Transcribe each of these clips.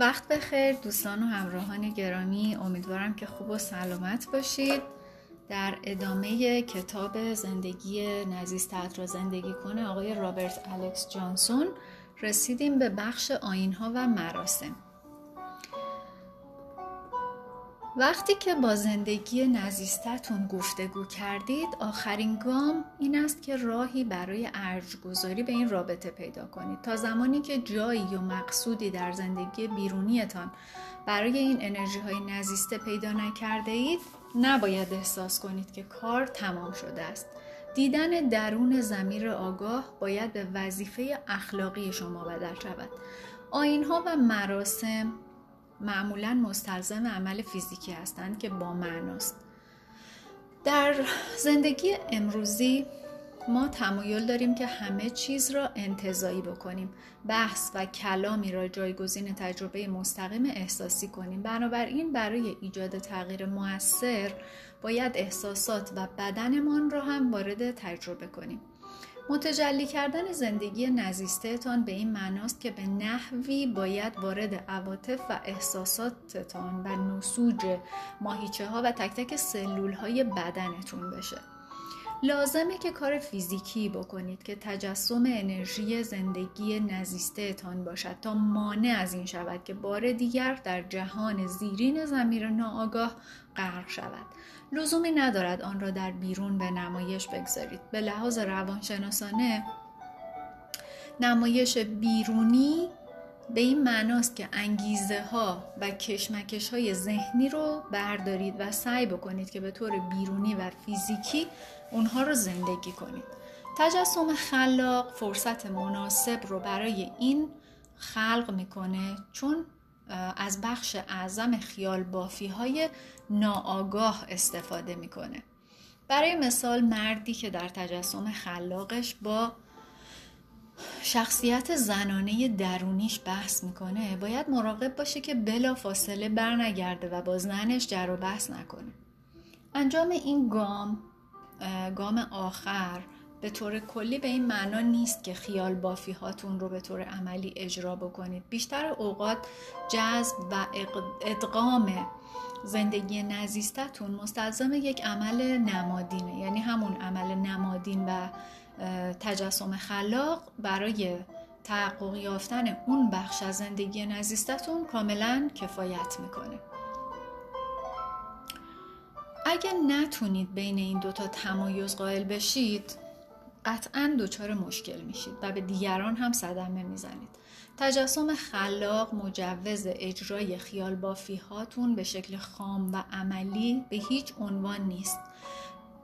وقت بخیر دوستان و همراهان گرامی. امیدوارم که خوب و سلامت باشید. در ادامه کتاب زندگی نزیز را زندگی کنه آقای رابرت الکس جانسون رسیدیم به بخش آینها و مراسم. وقتی که با زندگی نزیستتون گفتگو کردید آخرین گام این است که راهی برای ارجگذاری به این رابطه پیدا کنید. تا زمانی که جایی و مقصودی در زندگی بیرونیتان برای این انرژی های نزیسته پیدا نکرده اید نباید احساس کنید که کار تمام شده است. دیدن درون زمیر آگاه باید به وظیفه اخلاقی شما بدل شود. آینها و مراسم معمولا مستلزم عمل فیزیکی هستند که با معناست. در زندگی امروزی ما تمایل داریم که همه چیز را انتظایی بکنیم بحث و کلامی را جایگزین تجربه مستقیم احساسی کنیم. بنابراین برای ایجاد تغییر موثر باید احساسات و بدنمان را هم وارد تجربه کنیم. متجلی کردن زندگی نزیستهتان به این معناست که به نحوی باید وارد عواطف و احساساتتان و نسوج ماهیچه ها و تک تک سلول های بدنتون بشه. لازمه که کار فیزیکی بکنید که تجسم انرژی زندگی نزیستهتان باشد تا مانع از این شود که بار دیگر در جهان زیرین زمیر ناآگاه غرق شود. لزومی ندارد آن را در بیرون به نمایش بگذارید. به لحاظ روانشناسانه نمایش بیرونی به این معناست که انگیزه ها و کشمکش های ذهنی رو بردارید و سعی بکنید که به طور بیرونی و فیزیکی اونها رو زندگی کنید. تجسم خلاق فرصت مناسب رو برای این خلق می‌کنه چون از بخش اعظم خیال بافی های ناآگاه استفاده می‌کنه. برای مثال مردی که در تجسم خلاقش با شخصیت زنانه درونیش بحث می‌کنه باید مراقب باشه که بلا فاصله برنگرده و با زنش جر و بحث نکنه. انجام این گام گام آخر به طور کلی به این معنا نیست که خیال بافی هاتون رو به طور عملی اجرا بکنید. بیشتر اوقات جذب و ادغام زندگی نزیستتون مستلزم یک عمل نمادینه. یعنی همون عمل نمادین و تجسم خلاق برای تحقق یافتن اون بخش از زندگی نزیستتون کاملا کفایت می‌کنه. اگه نتونید بین این دوتا تمایز قائل بشید قطعا دچار مشکل میشید و به دیگران هم صدمه می‌زنید. تجسم خلاق مجوز اجرای خیال بافی هاتون به شکل خام و عملی به هیچ عنوان نیست.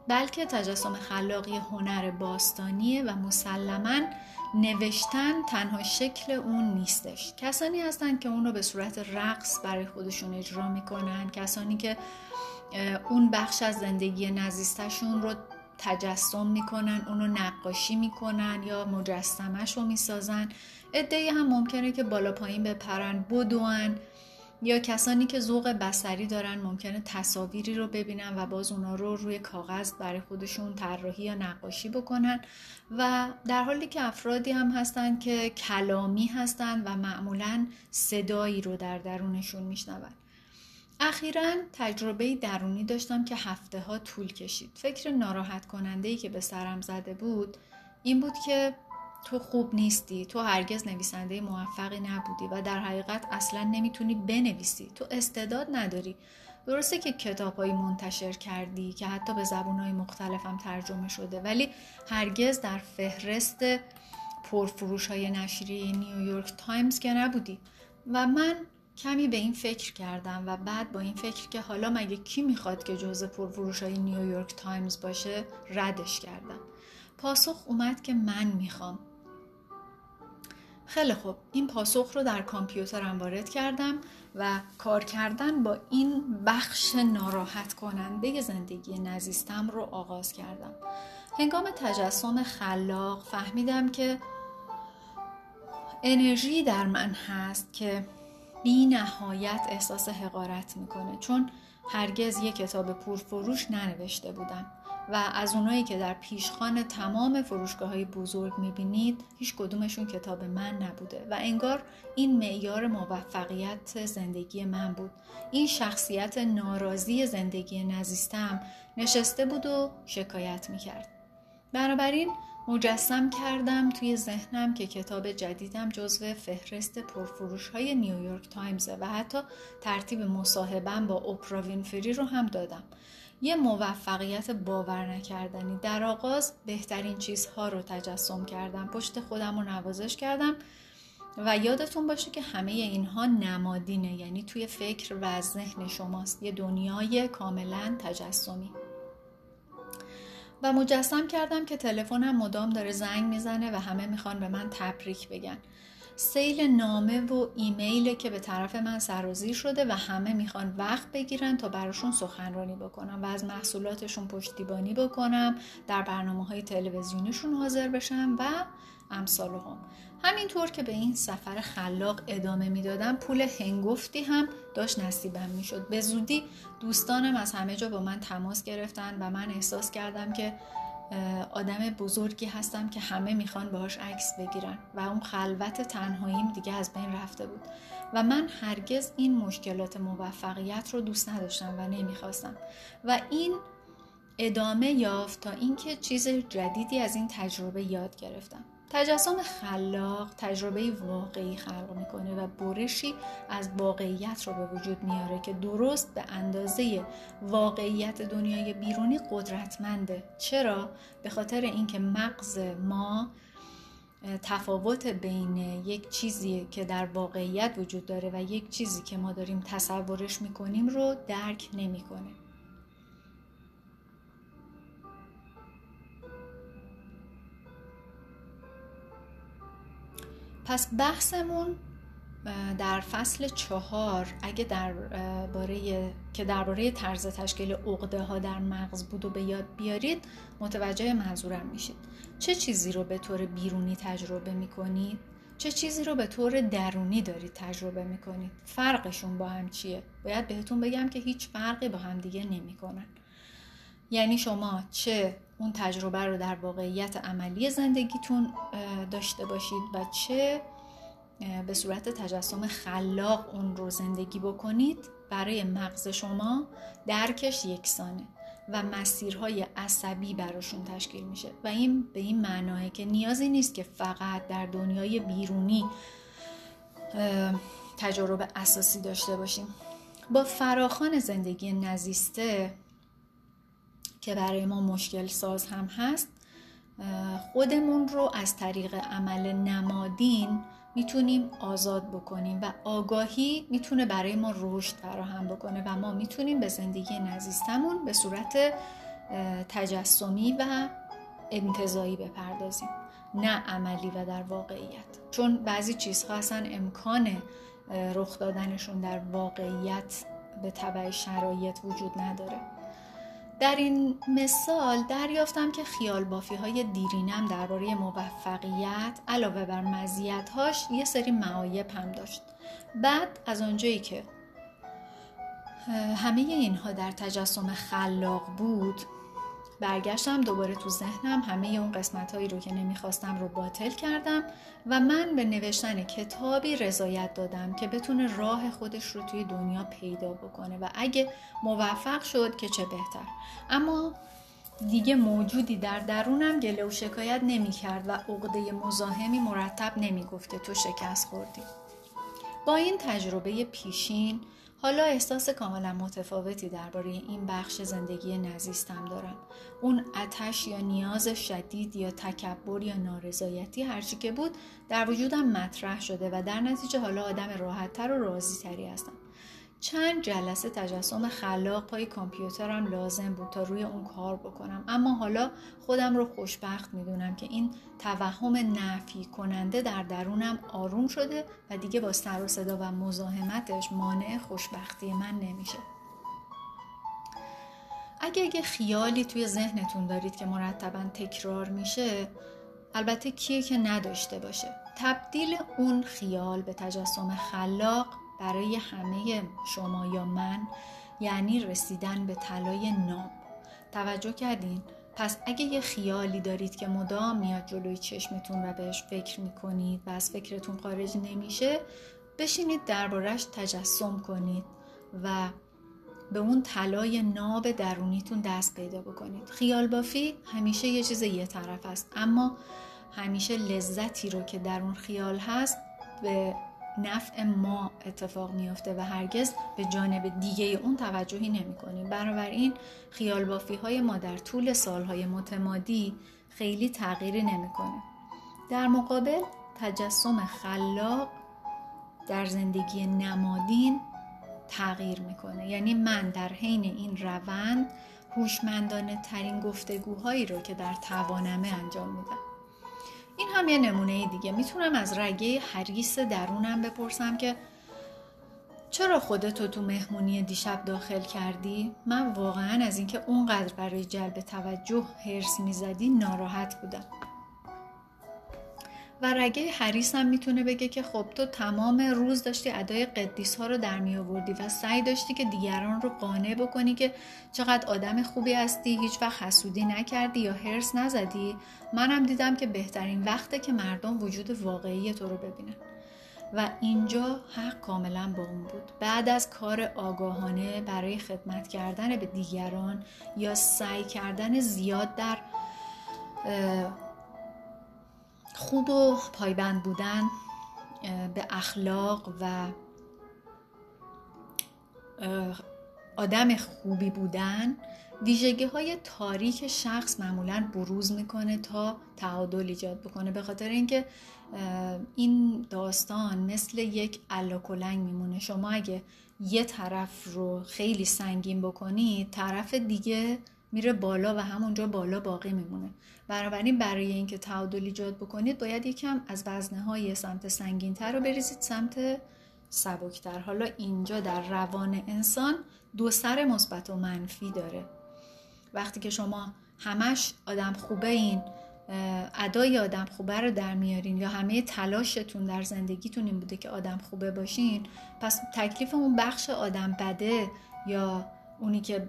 بلکه تجسم خلاقی هنر باستانیه و مسلما نوشتن تنها شکل اون نیستش. کسانی هستند که اون رو به صورت رقص برای خودشون اجرا می‌کنن. کسانی که اون بخش از زندگی نزیستشون رو تجسم می‌کنن اونو نقاشی می‌کنن یا مجسمش رو می‌سازن. ادهی هم ممکنه که بالا پایین بپرن بدون یا کسانی که ذوق بسری دارن ممکنه تصاویری رو ببینن و باز اونا رو روی کاغذ برای خودشون طراحی یا نقاشی بکنن. و در حالی که افرادی هم هستن که کلامی هستن و معمولا صدایی رو در درونشون میشنون. اخیرا تجربه درونی داشتم که هفته ها طول کشید. فکر ناراحت کننده ای که به سرم زده بود این بود که تو خوب نیستی تو هرگز نویسنده موفقی نبودی و در حقیقت اصلا نمی‌تونی بنویسی. تو استعداد نداری. درسته که کتابهایی منتشر کردی که حتی به زبونهای مختلفم ترجمه شده ولی هرگز در فهرست پرفروش های نشریه نیویورک تایمز که نبودی. و من کمی به این فکر کردم و بعد با این فکر که حالا مگه کی می‌خواد که جزء پرفروش های نیویورک تایمز باشه ردش کردم. پاسخ اومد که من می‌خوام. خیلی خوب این پاسخ رو در کامپیوترم وارد کردم و کار کردن با این بخش ناراحت کننده زندگی نزیستم رو آغاز کردم. هنگام تجسم خلاق فهمیدم که انرژی در من هست که بی نهایت احساس حقارت می‌کنه چون هرگز یک کتاب پرفروش ننوشته بودم و از اونایی که در پیشخان تمام فروشگاه های بزرگ می‌بینید هیچ کدومشون کتاب من نبوده و انگار این معیار موفقیت زندگی من بود. این شخصیت ناراضی زندگی نزیستم نشسته بود و شکایت می‌کرد. بنابراین مجسم کردم توی ذهنم که کتاب جدیدم جزو فهرست پرفروش های نیویورک تایمزه و حتی ترتیب مصاحبم با اوپرا وینفری رو هم دادم. یه موفقیت باور نکردنی. در آغاز بهترین چیزها رو تجسم کردم. پشت خودم رو نوازش کردم و یادتون باشه که همه اینها نمادینه. یعنی توی فکر و ذهن شماست. یه دنیای کاملا تجسمی. و مجسم کردم که تلفنم مدام داره زنگ می‌زنه و همه می‌خوان به من تبریک بگن. سیل نامه و ایمیل که به طرف من سرازیر شده و همه می‌خوان وقت بگیرن تا براشون سخنرانی بکنم و از محصولاتشون پشتیبانی بکنم در برنامه های تلویزیونیشون حاضر بشم و امثال هم همینطور که به این سفر خلاق ادامه می‌دادم پول هنگفتی هم داشت نصیبم می‌شد. به زودی دوستانم از همه جا با من تماس گرفتن و من احساس کردم که آدم بزرگی هستم که همه می‌خوان باهاش عکس بگیرن و اون خلوت تنهاییم دیگه از بین رفته بود. و من هرگز این مشکلات موفقیت رو دوست نداشتم و نمی‌خواستم. و این ادامه یافت تا اینکه چیز جدیدی از این تجربه یاد گرفتم. تجسم خلاق تجربه واقعی خلق می‌کنه و برشی از واقعیت رو به وجود میاره که درست به اندازه واقعیت دنیای بیرونی قدرتمنده. چرا؟ به خاطر اینکه مغز ما تفاوت بین یک چیزی که در واقعیت وجود داره و یک چیزی که ما داریم تصورش می‌کنیم رو درک نمی‌کنه. پس بحثمون در فصل چهار اگه در باره که درباره طرز تشکیل عقده ها در مغز بود و به یاد بیارید متوجه منظورم میشید. چه چیزی رو به طور بیرونی تجربه می‌کنید؟ چه چیزی رو به طور درونی دارید تجربه می‌کنید؟ فرقشون با هم چیه؟ باید بهتون بگم که هیچ فرقی با هم دیگه نمی‌کنن. یعنی شما چه اون تجربه رو در واقعیت عملی زندگیتون داشته باشید و چه به صورت تجسم خلاق اون رو زندگی بکنید برای مغز شما درکش یکسانه و مسیرهای عصبی براشون تشکیل میشه. و این به این معناه که نیازی نیست که فقط در دنیای بیرونی تجربه اساسی داشته باشیم. با فراخان زندگی نزیسته که برای ما مشکل ساز هم هست خودمون رو از طریق عمل نمادین می‌تونیم آزاد بکنیم و آگاهی می‌تونه برای ما رشد فراهم بکنه و ما می‌تونیم به زندگی نزیستمون به صورت تجسمی و انتظایی بپردازیم نه عملی و در واقعیت. چون بعضی چیزها اصلا امکان رخ دادنشون در واقعیت به طبع شرایط وجود نداره. در این مثال دریافتم که خیال بافی های دیرینم درباره موفقیت علاوه بر مزیت‌هاش یه سری معایب هم داشت. بعد از آنجایی که همه اینها در تجسم خلاق بود برگشتم دوباره تو ذهنم همه اون قسمت هایی رو که نمی‌خواستم رو باطل کردم و من به نوشتن کتابی رضایت دادم که بتونه راه خودش رو توی دنیا پیدا بکنه و اگه موفق شد که چه بهتر. اما دیگه موجودی در درونم گله و شکایت نمی کرد و عقده مزاحمی مرتب نمی گفته تو شکست خوردی. با این تجربه پیشین حالا احساس کاملا متفاوتی درباره این بخش زندگی نزیستم دارم. اون اتش یا نیاز شدید یا تکبر یا نارضایتی هرچی که بود در وجودم مطرح شده و در نتیجه حالا آدم راحتتر و راضی تری هستم. چند جلسه تجسم خلاق پای کامپیوترم لازم بود تا روی اون کار بکنم. اما حالا خودم رو خوشبخت می‌دونم که این توهم نفی کننده در درونم آروم شده و دیگه با سر و صدا و مزاحمتش مانع خوشبختی من نمیشه. اگه اگه خیالی توی ذهنتون دارید که مرتبا تکرار میشه البته کیه که نداشته باشه. تبدیل اون خیال به تجسم خلاق برای همه شما یا من یعنی رسیدن به طلای ناب توجه کردین؟ پس اگه یه خیالی دارید که مدام میاد جلوی چشمتون و بهش فکر می‌کنید و از فکرتون خارج نمیشه بشینید دربارش تجسم کنید و به اون طلای ناب درونیتون دست پیدا بکنید. خیال بافی همیشه یه چیز یه طرف است اما همیشه لذتی رو که در اون خیال هست به نفع ما اتفاق میافته و هرگز به جانب دیگه اون توجهی نمی کنیم بنابراین خیال بافی های ما در طول سالهای متمادی خیلی تغییری نمی‌کنه. در مقابل تجسم خلاق در زندگی نمادین تغییر می‌کنه. یعنی من در حین این روند هوشمندانه ترین گفتگوهایی رو که در توانمه انجام میدم. این هم یه نمونه دیگه می‌تونم از رگه حریس درونم بپرسم که چرا خودتو تو مهمونی دیشب داخل کردی؟ من واقعا از اینکه اونقدر برای جلب توجه هرس می‌زدی ناراحت بودم و رگه حریص هم می‌تونه بگه که خب تو تمام روز داشتی ادای قدیس ها رو در می و سعی داشتی که دیگران رو قانع بکنی که چقدر آدم خوبی هستی هیچ وقت حسودی نکردی یا هرس نزدی. منم دیدم که بهترین وقته که مردم وجود واقعی تو رو ببینن. و اینجا حق کاملا با اون بود. بعد از کار آگاهانه برای خدمت کردن به دیگران یا سعی کردن زیاد در خوب و پایبند بودن به اخلاق و آدم خوبی بودن. ویژگی های تاریک شخص معمولا بروز می‌کنه تا تعادل ایجاد بکنه. به خاطر اینکه این داستان مثل یک الاکلنگ میمونه. شما اگه یه طرف رو خیلی سنگین بکنید طرف دیگه میره بالا و همونجا بالا باقی میمونه. بنابراین برای اینکه تعادل ایجاد بکنید باید یکم از وزنه های سمت سنگینتر رو بریزید سمت سبکتر. حالا اینجا در روان انسان دو سر مثبت و منفی داره. وقتی که شما همش آدم خوبه این ادای آدم خوبه رو در میارین یا همه تلاشتون در زندگیتون این بوده که آدم خوبه باشین پس تکلیف اون بخش آدم بده یا اونی که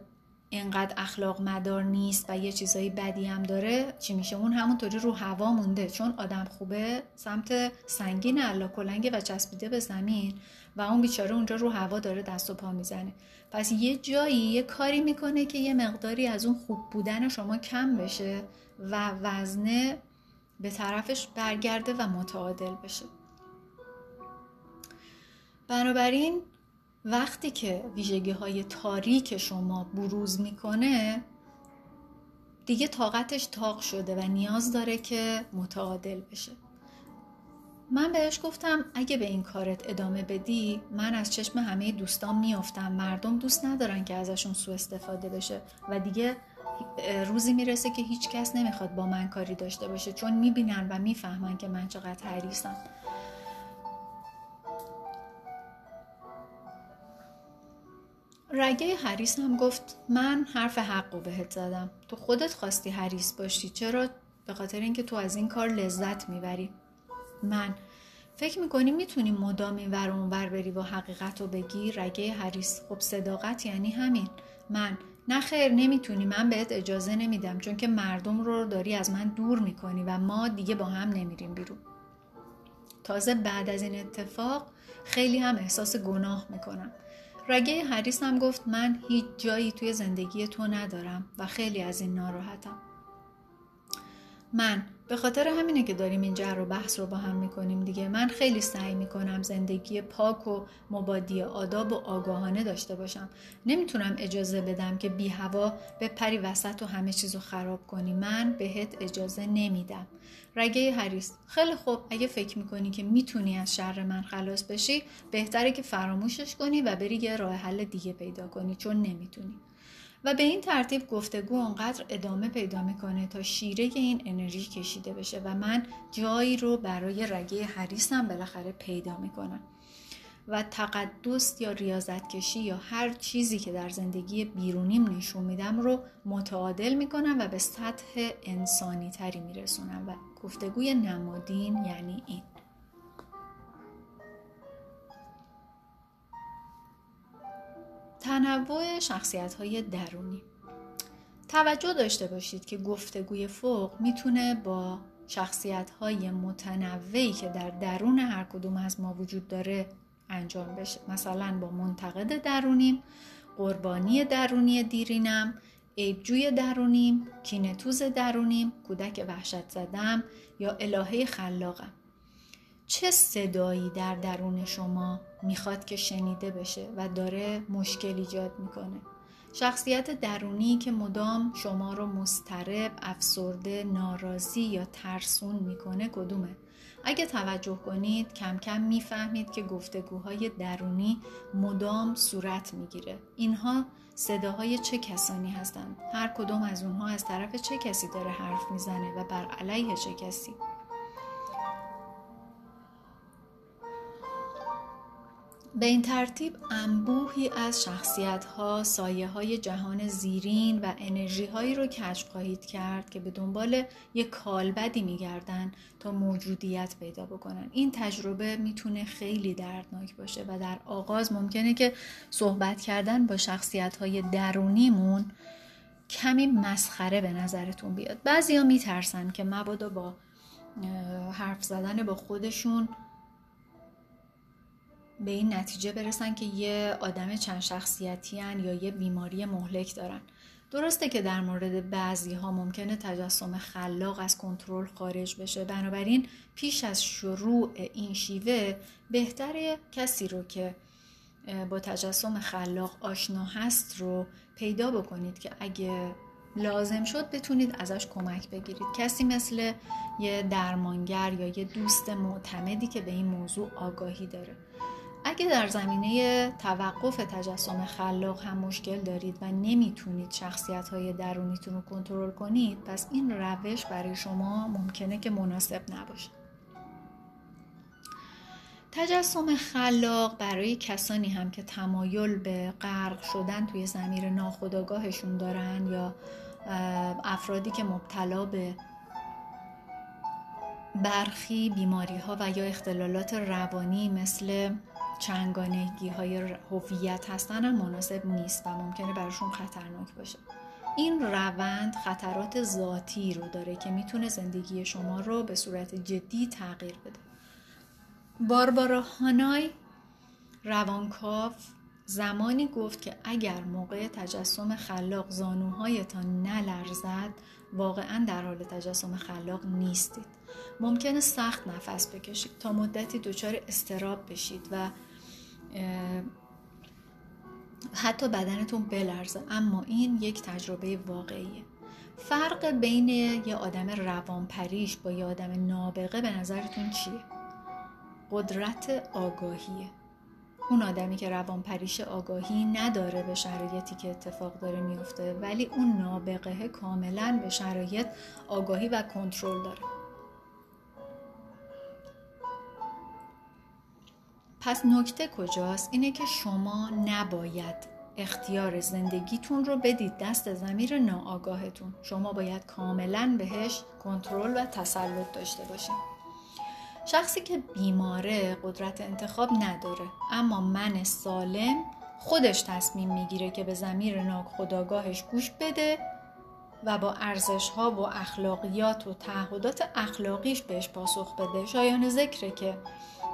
اینقدر اخلاق مدار نیست و یه چیزایی بدی هم داره چی میشه؟ اون همونطوری رو هوا مونده. چون آدم خوبه سمت سنگین علا کلنگه و چسبیده به زمین و اون بیچاره اونجا رو هوا داره دست و پا می‌زنه. پس یه جایی یه کاری می‌کنه که یه مقداری از اون خوب بودن شما کم بشه و وزنه به طرفش برگرده و متعادل بشه. بنابراین وقتی که ویژگی های تاریک شما بروز می‌کنه دیگه طاقتش تاق شده و نیاز داره که متعادل بشه. من بهش گفتم اگه به این کارت ادامه بدی من از چشم همه دوستان میافتم. مردم دوست ندارن که ازشون سوء استفاده بشه و دیگه روزی می‌رسه که هیچ کس نمی‌خواد با من کاری داشته باشه چون می‌بینن و می‌فهمن که من چقدر حریصم. رگه حریس هم گفت من حرف حق رو بهت زدم. تو خودت خواستی حریس باشی. چرا؟ به خاطر اینکه تو از این کار لذت می‌بری. من؟ فکر می‌کنی می‌تونی مدام این ور اونور بری و حقیقت رو بگی؟ رگه حریس خب صداقت یعنی همین. من؟ نه خیر نمی‌تونی. من بهت اجازه نمیدم. چون که مردم رو داری از من دور می‌کنی و ما دیگه با هم نمیریم بیرون. تازه بعد از این اتفاق خیلی هم احساس گناه می‌کنم. رگه حریس هم گفت من هیچ جایی توی زندگی تو ندارم و خیلی از این ناراحتم. من. به خاطر همینه که داریم این جر و بحث رو با هم می‌کنیم دیگه. من خیلی سعی می‌کنم زندگی پاک و مبادی آداب و آگاهانه داشته باشم. نمی‌تونم اجازه بدم که بی هوا به پری وسط و همه چیز رو خراب کنی. من بهت اجازه نمیدم. رگه هریس خیلی خوب. اگه فکر می‌کنی که می‌تونی از شر من خلاص بشی بهتره که فراموشش کنی و بری یه راه حل دیگه پیدا کنی چون نمی‌تونی. و به این ترتیب گفتگو اونقدر ادامه پیدا می‌کنه تا شیره این انرژی کشیده بشه و من جایی رو برای رگه حریسم بالاخره پیدا می‌کنم. و تقدس یا ریاضت کشی یا هر چیزی که در زندگی بیرونیم نشون میدم رو متعادل می‌کنم و به سطح انسانی تری میرسونم و گفتگوی نمادین یعنی این. تنوع شخصیت های درونی. توجه داشته باشید که گفتگوی فوق می‌تونه با شخصیت های متنوعی که در درون هر کدوم از ما وجود داره انجام بشه. مثلا با منتقد درونیم قربانی درونی دیرینم عیبجوی درونیم کینتوز درونیم کودک وحشت زدم یا الهه خلاقم. چه صدایی در درون شما می‌خواد که شنیده بشه و داره مشکل ایجاد می‌کنه شخصیت درونی که مدام شما رو مسترب، افسرده، ناراضی یا ترسون می‌کنه کدومه؟ اگه توجه کنید کم کم می‌فهمید که گفتگوهای درونی مدام صورت می‌گیره. اینها صداهای چه کسانی هستند؟ هر کدوم از اونها از طرف چه کسی داره حرف می‌زنه و بر علیه چه کسی؟ به این ترتیب انبوهی از شخصیت ها سایه های جهان زیرین و انرژی هایی رو کشف خواهید کرد که به دنبال یک کالبدی میگردن تا موجودیت پیدا بکنن. این تجربه می‌تونه خیلی دردناک باشه و در آغاز ممکنه که صحبت کردن با شخصیت های درونیمون کمی مسخره به نظرتون بیاد. بعضی ها میترسن که مبادا با حرف زدن با خودشون به این نتیجه برسن که یه آدم چند شخصیتی هن یا یه بیماری مهلک دارن. درسته که در مورد بعضی ها ممکنه تجسم خلاق از کنترل خارج بشه. بنابراین پیش از شروع این شیوه بهتره کسی رو که با تجسم خلاق آشنا هست رو پیدا بکنید که اگه لازم شد بتونید ازش کمک بگیرید. کسی مثل یه درمانگر یا یه دوست معتمدی که به این موضوع آگاهی داره. اگه در زمینه توقف تجسم خلاق هم مشکل دارید و نمی‌تونید شخصیت های درونیتون رو کنترل کنید پس این روش برای شما ممکنه که مناسب نباشه. تجسم خلاق برای کسانی هم که تمایل به غرق شدن توی زمیر ناخودآگاهشون دارن یا افرادی که مبتلا به برخی بیماری ها و یا اختلالات روانی مثل چنگانگی های هویت هستن هم مناسب نیست و ممکنه براشون خطرناک باشه. این روند خطرات ذاتی رو داره که می‌تونه زندگی شما رو به صورت جدی تغییر بده. باربارا هانای روانکاو زمانی گفت که اگر موقع تجسم خلاق زانوهایتان نلرزد واقعا در حال تجسم خلاق نیستید. ممکنه سخت نفس بکشید تا مدتی دچار استراب بشید و حتی بدنتون بلرزه اما این یک تجربه واقعیه. فرق بین یه آدم روانپریش با یه آدم نابغه به نظرتون چیه؟ قدرت آگاهیه. اون آدمی که روانپریش آگاهی نداره به شرایطی که اتفاق داره میفته ولی اون نابغه کاملا به شرایط آگاهی و کنترل داره. پس نکته کجاست؟ اینه که شما نباید اختیار زندگیتون رو بدید دست زمیر ناآگاهتون. شما باید کاملا بهش کنترل و تسلط داشته باشید شخصی که بیماره قدرت انتخاب نداره اما من سالم خودش تصمیم می‌گیره که به زمیر ناخداگاهش گوش بده و با ارزش ها و اخلاقیات و تعهدات اخلاقیش بهش پاسخ بده. شایان ذکره که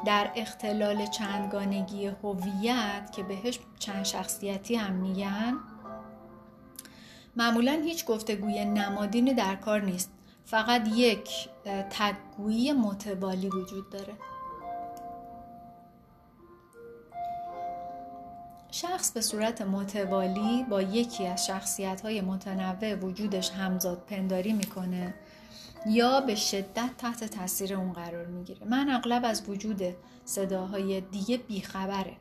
در اختلال چندگانگی هویت که بهش چند شخصیتی هم میگن معمولا هیچ گفتگوی نمادینی در کار نیست. فقط یک تگویی متوالی وجود داره. شخص به صورت متوالی با یکی از شخصیت های متنوع وجودش همزاد پنداری می‌کنه. یا به شدت تحت تاثیر اون قرار می‌گیره. من اغلب از وجود صداهای دیگه بیخبره.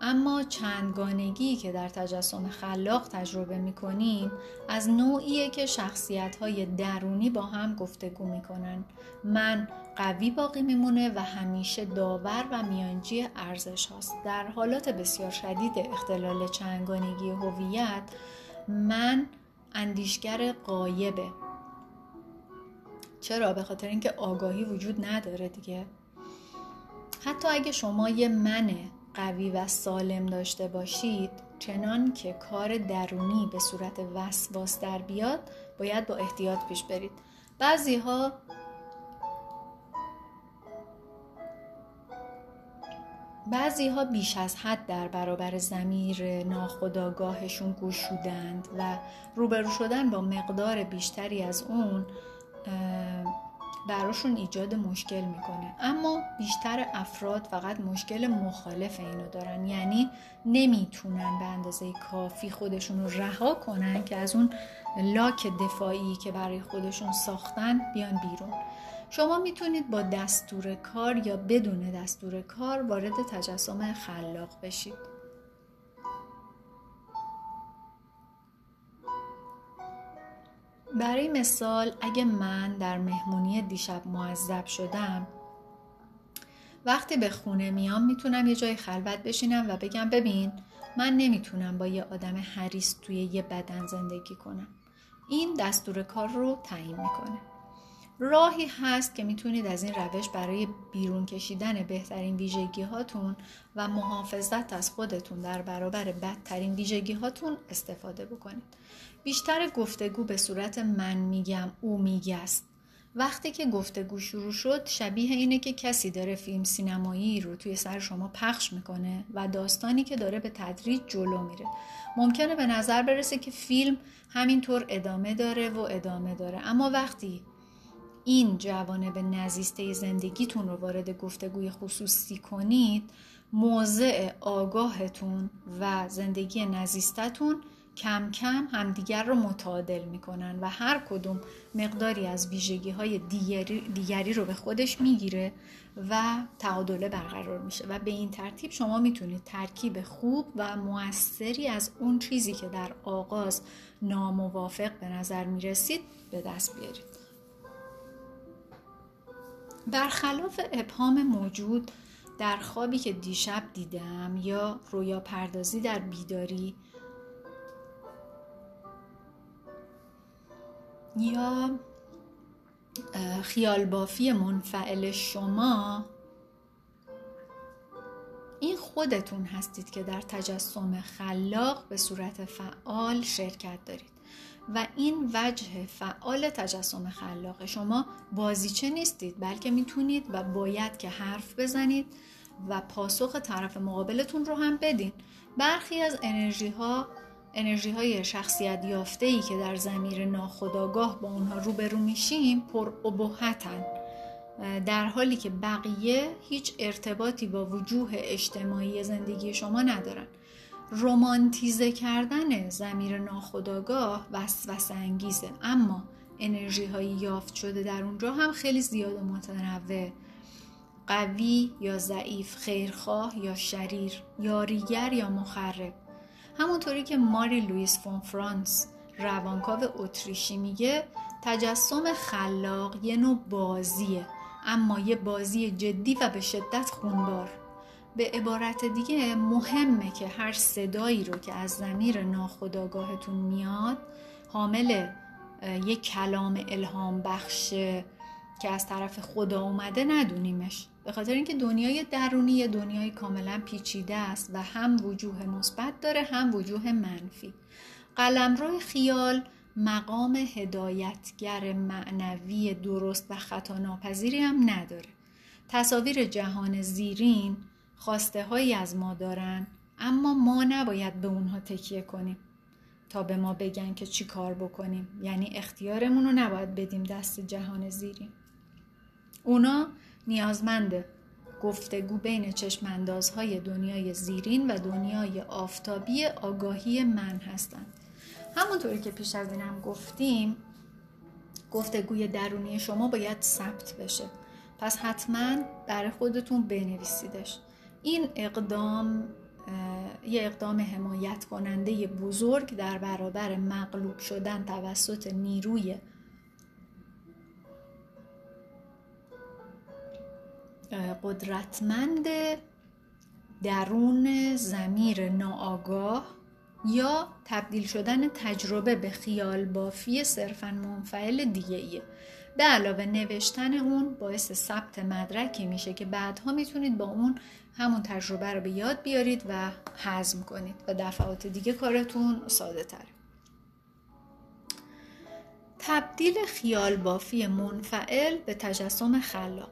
اما چندگانگی که در تجسم خلاق تجربه می‌کنیم از نوعیه که شخصیت های درونی با هم گفتگو می‌کنن. من قوی باقی میمونه و همیشه داور و میانجی ارزش هاست. در حالات بسیار شدید اختلال چندگانگی هویت من اندیشگر قایبه. چرا؟ به خاطر اینکه آگاهی وجود نداره دیگه. حتی اگه شما یه من قوی و سالم داشته باشید چنان که کار درونی به صورت وسواس در بیاد باید با احتیاط پیش برید. بعضی ها بعضی ها بیش از حد در برابر زمیر ناخداگاهشون گشودند و روبرو شدن با مقدار بیشتری از اون براشون ایجاد مشکل می‌کنه. اما بیشتر افراد فقط مشکل مخالف اینو دارن. یعنی نمی‌تونن به اندازه کافی خودشون رو رها کنن که از اون لاک دفاعی که برای خودشون ساختن بیان بیرون. شما می‌تونید با دستور کار یا بدون دستور کار وارد تجسم خلاق بشید. برای مثال اگه من در مهمونی دیشب معذب شدم وقتی به خونه میام می‌تونم یه جای خلوت بشینم و بگم ببین من نمی‌تونم با یه آدم حریص توی یه بدن زندگی کنم. این دستور کار رو تعیین می‌کنه. راهی هست که می‌تونید از این روش برای بیرون کشیدن بهترین ویژگی هاتون و محافظت از خودتون در برابر بدترین ویژگی هاتون استفاده بکنید. بیشتر گفتگو به صورت من میگم او میگه است. وقتی که گفتگو شروع شد شبیه اینه که کسی داره فیلم سینمایی رو توی سر شما پخش می‌کنه و داستانی که داره به تدریج جلو میره ممکنه به نظر برسه که فیلم همینطور ادامه داره و ادامه داره اما وقتی این جوانب نزیسته زندگیتون رو وارد گفتگوی خصوصی کنید موضع آگاهتون و زندگی نزیستتون کم کم همدیگر رو متعادل می‌کنن و هر کدوم مقداری از ویژگی های دیگری, دیگری رو به خودش می‌گیره و تعادله برقرار میشه و به این ترتیب شما می‌تونید ترکیب خوب و موثری از اون چیزی که در آغاز ناموافق به نظر می‌رسید به دست بیارید. برخلاف ابهام موجود در خوابی که دیشب دیدم یا رویا پردازی در بیداری یا خیال بافی منفعل شما این خودتون هستید که در تجسم خلاق به صورت فعال شرکت دارید. و این وجه فعال تجسم خلاق شما بازیچه نیستید بلکه می‌تونید و باید که حرف بزنید و پاسخ طرف مقابلتون رو هم بدین. برخی از انرژی ها انرژی های شخصیت یافته ای که در زمیر ناخداگاه با اونها روبرو میشیم پر ابهتن. در حالی که بقیه هیچ ارتباطی با وجوه اجتماعی زندگی شما ندارن. رومانتیزه کردن زمیر ناخداگاه وسوسه انگیزه. اما انرژی های یافت شده در اونجا هم خیلی زیاد و متنوع. قوی یا ضعیف خیرخواه یا شریر یاریگر یا مخرب. همونطوری که ماری لویس فون فرانس روانکاو اتریشی میگه تجسم خلاق یه نوع بازیه اما یه بازی جدی و به شدت خونبار. به عبارت دیگه مهمه که هر صدایی رو که از زمیر ناخداگاهتون میاد حامل یک کلام الهام بخش که از طرف خدا اومده ندونیمش. به خاطر اینکه دنیای درونی دنیای کاملا پیچیده است و هم وجوه مثبت داره هم وجوه منفی. قلمرو خیال مقام هدایتگر معنوی درست و خطا ناپذیری هم نداره. تصاویر جهان زیرین خواسته هایی از ما دارن اما ما نباید به اونها تکیه کنیم تا به ما بگن که چی کار بکنیم. یعنی اختیارمون رو نباید بدیم دست جهان زیرین اونا نیازمند گفتگو بین چشماندازهای دنیای زیرین و دنیای آفتابی آگاهی من هستند. همونطوری که پیش از اینم گفتیم گفتگوی درونی شما باید ثبت بشه. پس حتما برای خودتون بنویسیدش. این اقدام یه اقدام حمایت کننده بزرگ در برابر مغلوب شدن توسط نیروی قدرتمند درون زمیر ناآگاه یا تبدیل شدن تجربه به خیال بافی صرفا منفعل دیگه ایه. به علاوه نوشتن اون باعث ثبت مدرکی میشه که بعدها می‌تونید با اون همون تجربه رو به یاد بیارید و هضم کنید و دفعات دیگه کارتون ساده تره. تبدیل خیال بافی منفعل به تجسم خلاق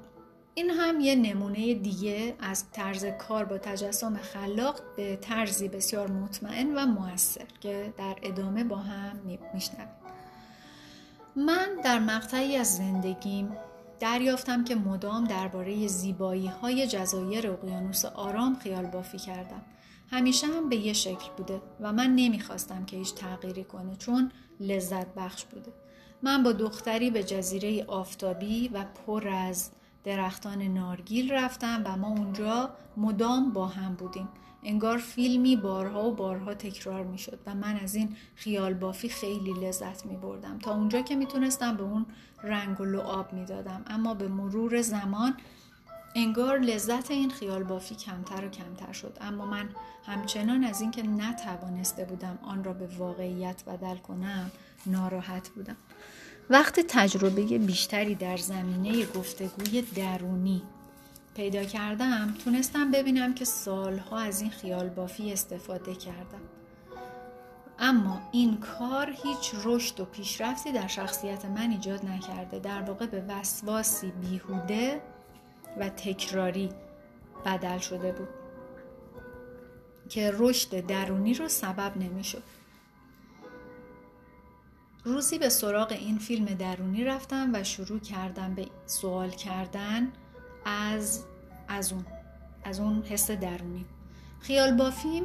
این هم یه نمونه دیگه از طرز کار با تجسم خلاق به طرزی بسیار مطمئن و موثر که در ادامه با هم میشنویم من در مقطعی از زندگیم دریافتم که مدام درباره زیبایی های جزایر اقیانوس آرام خیال بافی کردم. همیشه هم به یه شکل بوده و من نمی‌خواستم که هیچ تغییری کنه چون لذت بخش بوده. من با دختری به جزیره آفتابی و پر از درختان نارگیل رفتم و ما اونجا مدام با هم بودیم. انگار فیلمی بارها و بارها تکرار می شد و من از این خیال بافی خیلی لذت می بردم تا اونجا که می تونستم به اون رنگ و لعاب می دادم اما به مرور زمان انگار لذت این خیال بافی کمتر و کمتر شد. اما من همچنان از اینکه نتوانسته بودم آن را به واقعیت بدل کنم ناراحت بودم. وقتی تجربه بیشتری در زمینه گفتگوی درونی پیدا کردم تونستم ببینم که سالها از این خیال بافی استفاده کردم. اما این کار هیچ رشد و پیشرفتی در شخصیت من ایجاد نکرده در واقع به وسواسی بیهوده و تکراری بدل شده بود که رشد درونی رو سبب نمی‌شد. روزی به سراغ این فیلم درونی رفتم و شروع کردم به سوال کردن از از اون از اون حس درونی. خیال بافیم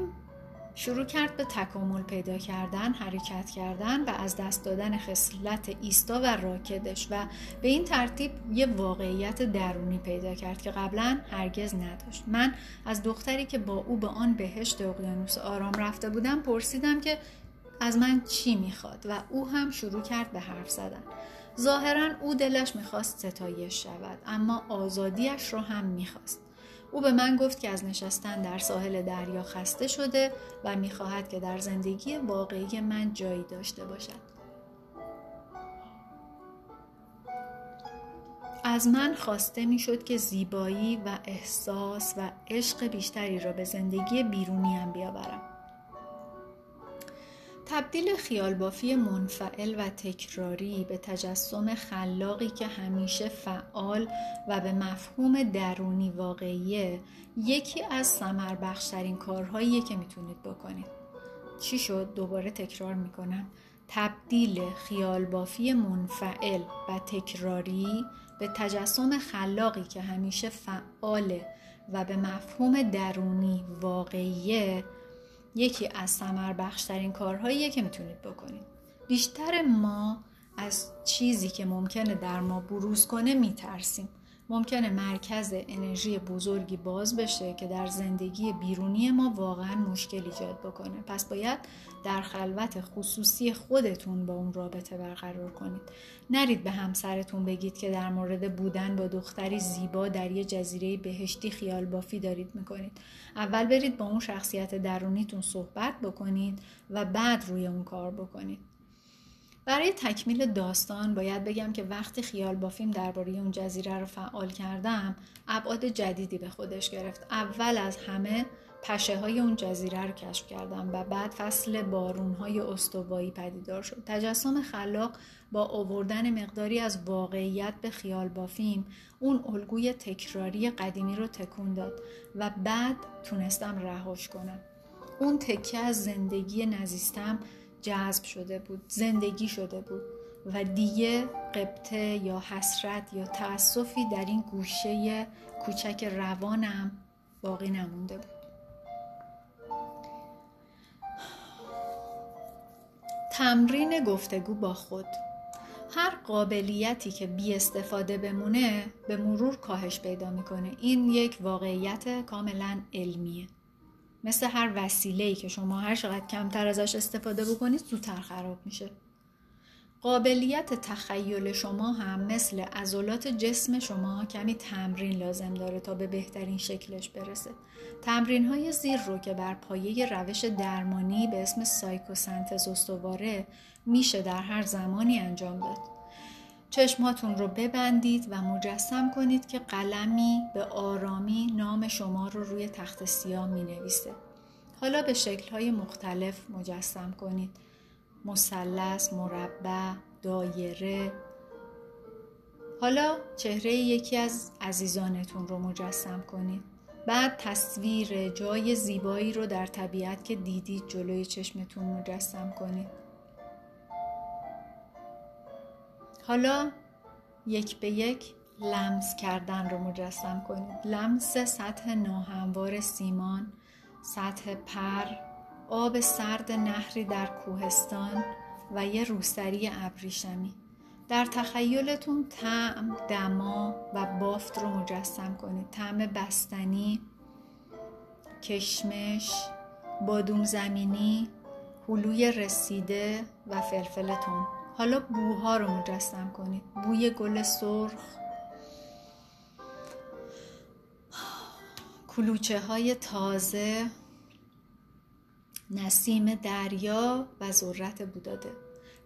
شروع کرد به تکامل پیدا کردن حرکت کردن و از دست دادن خصلت ایستا و راکدش و به این ترتیب یه واقعیت درونی پیدا کرد که قبلا هرگز نداشت. من از دختری که با او به آن بهشت اقیانوس آرام رفته بودم پرسیدم که از من چی می‌خواد و او هم شروع کرد به حرف زدن. ظاهرا او دلش می‌خواست ستایش شود اما آزادیش رو هم می‌خواست. او به من گفت که از نشستن در ساحل دریا خسته شده و می‌خواهد که در زندگی واقعی من جایی داشته باشد. از من خواسته می‌شد که زیبایی و احساس و عشق بیشتری را به زندگی بیرونیم بیاورم. تبدیل خیالبافی منفعل و تکراری به تجسم خلاقی که همیشه فعال و به مفهوم درونی واقعیه یکی از سمر بخشترین کارهاییه که می‌تونید بکنید چی شد؟ دوباره تکرار می‌کنم تبدیل خیالبافی منفعل و تکراری به تجسم خلاقی که همیشه فعاله و به مفهوم درونی واقعیه یکی از سمر بخشترین کارهاییه که می‌تونید بکنید. بیشتر ما از چیزی که ممکنه در ما بروز کنه میترسیم. ممکنه مرکز انرژی بزرگی باز بشه که در زندگی بیرونی ما واقعا مشکل ایجاد بکنه. پس باید در خلوت خصوصی خودتون با اون رابطه برقرار کنید. نرید به همسرتون بگید که در مورد بودن با دختری زیبا در یه جزیره بهشتی خیال بافی دارید می‌کنید. اول برید با اون شخصیت درونیتون صحبت بکنید و بعد روی اون کار بکنید. برای تکمیل داستان باید بگم که وقتی خیال بافیم درباره اون جزیره رو فعال کردم ابعاد جدیدی به خودش گرفت. اول از همه پشه های اون جزیره رو کشف کردم و بعد فصل بارون های استوایی پدیدار شد. تجسم خلاق با آوردن مقداری از واقعیت به خیال بافیم اون الگوی تکراری قدیمی رو تکون داد و بعد تونستم رهاش کنم. اون تکه از زندگی نزیستم جذب شده بود زندگی شده بود و دیگه قبطه یا حسرت یا تأسفی در این گوشه کوچک روانم باقی نمونده بود. تمرین گفتگو با خود. هر قابلیتی که بی استفاده بمونه به مرور کاهش پیدا می‌کنه. این یک واقعیت کاملا علمیه. مثل هر وسیله ای که شما هر چقدر کمتر ازش استفاده بکنید زودتر خراب میشه. قابلیت تخیل شما هم مثل عضلات جسم شما کمی تمرین لازم داره تا به بهترین شکلش برسه. تمرین های زیر رو که بر پایه روش درمانی به اسم سایکوسنتز استواره میشه در هر زمانی انجام داد. چشماتون رو ببندید و مجسم کنید که قلمی به آرامی نام شما رو روی تخت سیاه می نویسه. حالا به شکلهای مختلف مجسم کنید. مثلث، مربع، دایره. حالا چهره یکی از عزیزانتون رو مجسم کنید. بعد تصویر جای زیبایی رو در طبیعت که دیدید جلوی چشمتون مجسم کنید. حالا یک به یک لمس کردن رو مجسم کنید. لمس سطح ناهموار سیمان سطح پر آب سرد نهری در کوهستان و یه روسری ابریشمی. در تخیلتون طعم دما و بافت رو مجسم کنید. طعم بستنی کشمش بادوم زمینی هلوی رسیده و فلفلتون. حالا بوها رو مجسم کنید. بوی گل سرخ. کلوچه های تازه. نسیم دریا و ذرت بوداده.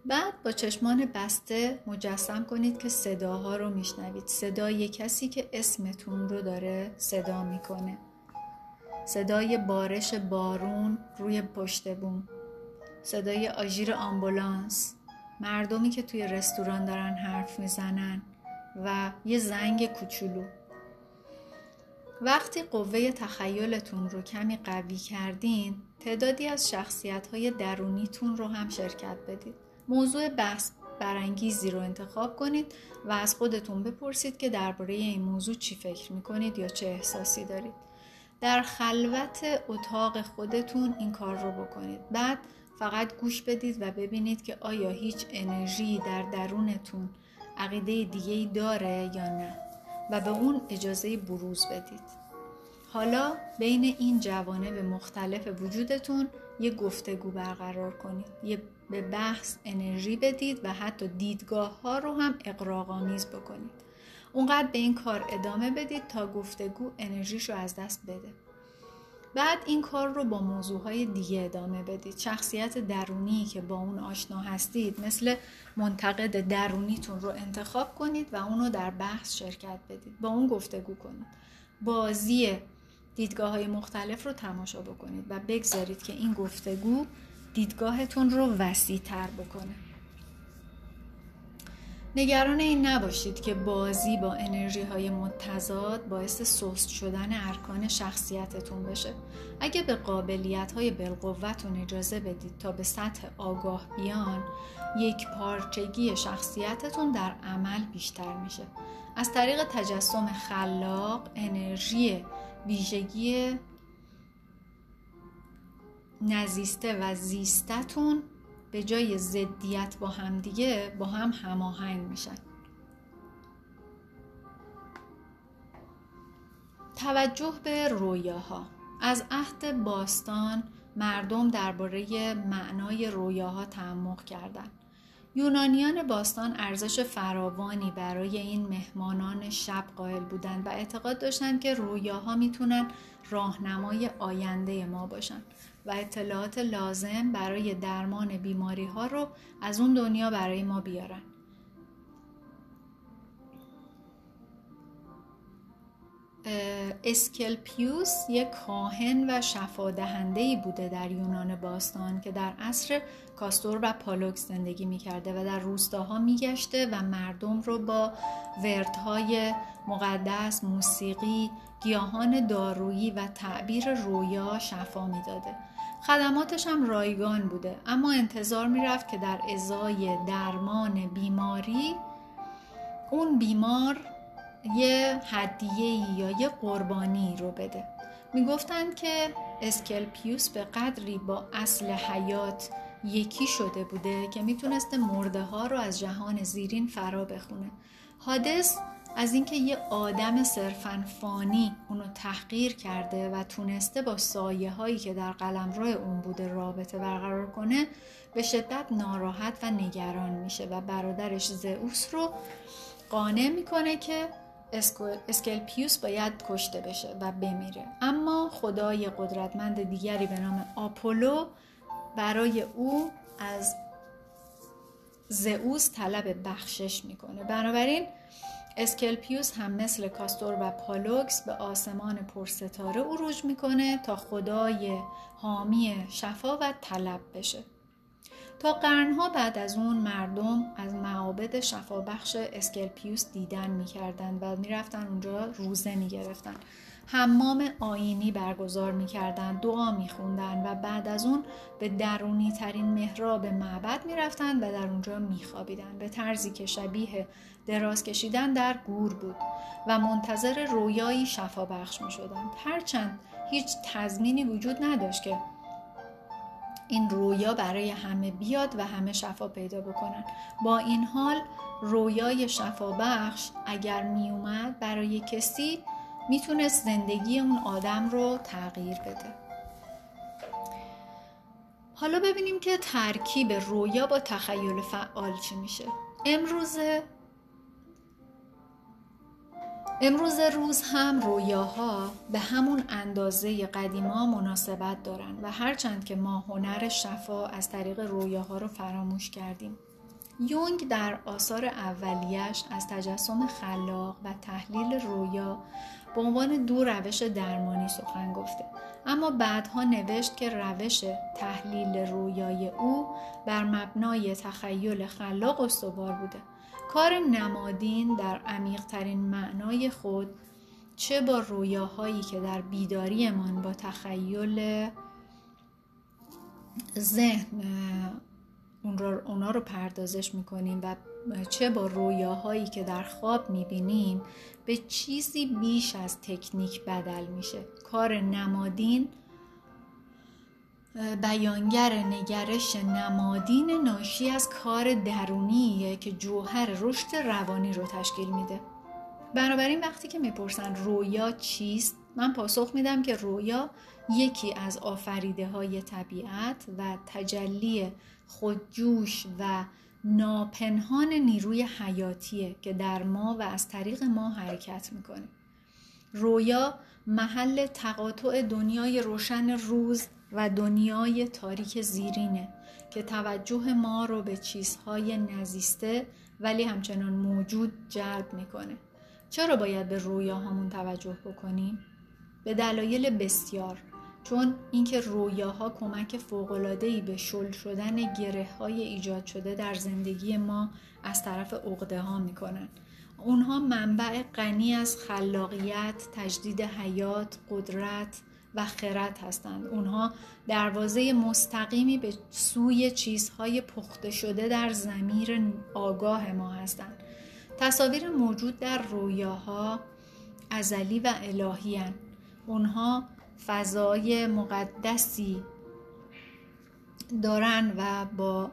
بعد با چشمان بسته مجسم کنید که صداها رو میشنوید. صدای کسی که اسمتون رو داره صدا می‌کنه. صدای بارش بارون روی پشت بوم. صدای آژیر آمبولانس. مردمی که توی رستوران دارن حرف می‌زنن و یه زنگ کوچولو. وقتی قوه تخیلتون رو کمی قوی کردین تعدادی از شخصیت های درونیتون رو هم شرکت بدید. موضوع بحث برانگیزی رو انتخاب کنید و از خودتون بپرسید که درباره این موضوع چی فکر می‌کنید یا چه احساسی دارید. در خلوت اتاق خودتون این کار رو بکنید. بعد فقط گوش بدید و ببینید که آیا هیچ انرژی در درونتون عقیده دیگه داره یا نه و به اون اجازه بروز بدید. حالا بین این جوانب مختلف وجودتون یه گفتگو برقرار کنید. یه به بحث انرژی بدید و حتی دیدگاه ها رو هم اقراقامیز بکنید. اونقدر به این کار ادامه بدید تا گفتگو انرژیش رو از دست بده. بعد این کار رو با موضوعهای دیگه ادامه بدید. شخصیت درونی که با اون آشنا هستید مثل منتقد درونیتون رو انتخاب کنید و اونو در بحث شرکت بدید. با اون گفتگو کنید. بازی دیدگاه های مختلف رو تماشا بکنید و بگذارید که این گفتگو دیدگاهتون رو وسیع تر بکنه. نگران این نباشید که بازی با انرژی های متضاد باعث سست شدن ارکان شخصیتتون بشه. اگه به قابلیت های بالقوتون اجازه بدید تا به سطح آگاه بیان یک پارچگی شخصیتتون در عمل بیشتر میشه. از طریق تجسم خلاق انرژی ویژگی نزیسته و زیستتون به جای ضدیت با همدیگه با هم هماهنگ میشن. توجه به رویاها. از عهد باستان مردم درباره معنای رویاها تعمق کردند یونانیان باستان ارزش فراوانی برای این مهمانان شب قائل بودند و اعتقاد داشتند که رویاها می‌تونن راهنمای آینده ما باشند و اطلاعات لازم برای درمان بیماری ها رو از اون دنیا برای ما بیارن. اسکلپیوس یک کاهن و شفادهنده بوده در یونان باستان که در عصر کاستور و پالوکس زندگی می‌کرده و در روستاها میگشته و مردم رو با وردهای مقدس، موسیقی، گیاهان دارویی و تعبیر رویا شفا می‌داده. خدماتش هم رایگان بوده. اما انتظار می‌رفت که در ازای درمان بیماری اون بیمار یه هدیه یا یه قربانی رو بده. می‌گفتند که اسکلپیوس به قدری با اصل حیات یکی شده بوده که می‌تونسته مرده ها رو از جهان زیرین فرا بخونه. حادث از اینکه یه آدم صرفا فانی اونو تحقیر کرده و تونسته با سایه هایی که در قلمرو اون بوده رابطه برقرار کنه به شدت ناراحت و نگران میشه و برادرش زئوس رو قانع می‌کنه که اسکلپیوس باید کشته بشه و بمیره. اما خدای قدرتمند دیگری به نام آپولو برای او از زئوس طلب بخشش می‌کنه. بنابراین اسکلپیوس هم مثل کاستور و پالوکس به آسمان پرستاره اروج می‌کنه تا خدای حامی شفا و طلب بشه. تا قرنها بعد از اون مردم از معابد شفابخش اسکلپیوس دیدن می‌کردند و می‌رفتن اونجا روزه می‌گرفتن. حمام آینی برگزار می‌کردند دعا میخوندن و بعد از اون به درونی ترین محراب معبد می‌رفتن و در اونجا میخوابیدن به طرزی که شبیه دراز کشیدن در گور بود و منتظر رویایی شفا بخش می شدند. هرچند هیچ تضمینی وجود نداشت که این رویا برای همه بیاد و همه شفا پیدا بکنن با این حال رویای شفا بخش اگر می اومد برای کسی می‌تونست زندگی اون آدم رو تغییر بده. حالا ببینیم که ترکیب رویا با تخیل فعال چی میشه. امروزه امروز روز هم رویاها به همون اندازه قدیما مناسبت دارن و هرچند که ما هنر شفا از طریق رویاها رو فراموش کردیم. یونگ در آثار اولیش از تجسم خلاق و تحلیل رویا به عنوان دو روش درمانی سخن گفته. اما بعدها نوشت که روش تحلیل رویای او بر مبنای تخیل خلاق استوار بوده. کار نمادین در عمیقترین معنای خود چه با رویاهایی که در بیداریمان با تخیل ذهن اون رو اونا رو پردازش می‌کنیم و چه با رویاهایی که در خواب می‌بینیم به چیزی بیش از تکنیک بدل میشه. کار نمادین بیانگر نگرش نمادین ناشی از کار درونیه که جوهر رشد روانی رو تشکیل میده. بنابراین وقتی که می‌پرسن رویا چیست من پاسخ میدم که رویا یکی از آفریده های طبیعت و تجلی خودجوش و ناپنهان نیروی حیاتیه که در ما و از طریق ما حرکت می‌کنه. رویا محل تقاطع دنیای روشن روز و دنیای تاریک زیرینه که توجه ما رو به چیزهای نزیسته ولی همچنان موجود جلب می‌کنه. چرا باید به رویاهامون توجه بکنیم؟ به دلایل بسیار. چون اینکه رویاها کمک فوق‌العاده‌ای به شل شدن گره های ایجاد شده در زندگی ما از طرف عقده ها می‌کنن اونها منبع غنی از خلاقیت، تجدید حیات، قدرت و خرد هستند. اونها دروازه مستقیمی به سوی چیزهای پخته شده در زمیر آگاه ما هستند. تصاویر موجود در رویاها ازلی و الهی هن. اونها فضای مقدسی دارن و با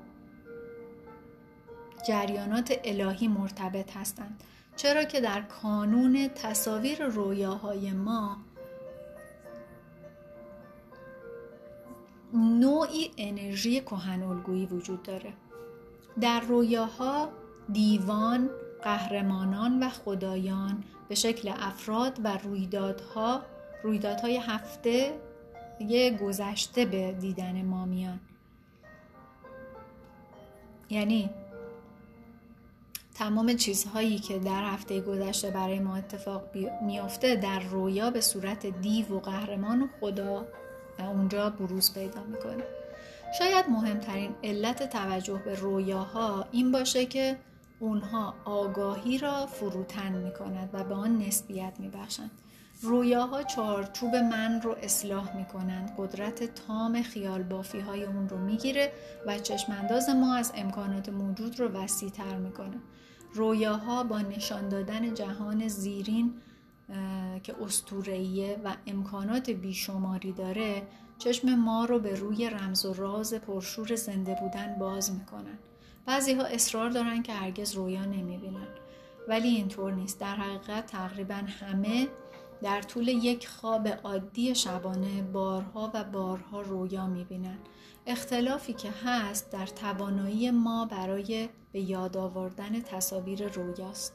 جریانات الهی مرتبط هستند چرا که در کانون تصاویر رویاهای ما نوعی انرژی کهن وجود داره. در رویاها دیوان قهرمانان و خدایان به شکل افراد و رویدادها رویدادهای هفته یه گذشته به دیدن ما میان. یعنی تمام چیزهایی که در هفته گذشته برای ما اتفاق میافته در رویا به صورت دیو و قهرمان و خدا اونجا بروز پیدا می‌کنه. شاید مهمترین علت توجه به رویاها این باشه که اونها آگاهی را فروتن می‌کند و به آن نسبیت میبخشند. رویاها چارچوب من رو اصلاح می‌کنند. قدرت تام خیال بافی های اون رو می‌گیره و چشمانداز ما از امکانات موجود رو وسیع تر می‌کنه. رویاها با نشان دادن جهان زیرین که استورهیه و امکانات بیشماری داره چشم ما رو به روی رمز و راز پرشور زنده بودن باز می‌کنن. بعضی ها اصرار دارن که هرگز رویا نمی‌بینن. ولی اینطور نیست. در حقیقت تقریبا همه در طول یک خواب عادی شبانه بارها و بارها رویا می‌بینند اختلافی که هست در توانایی ما برای به یاد آوردن تصاویر رویاست.